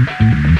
Mm-hmm.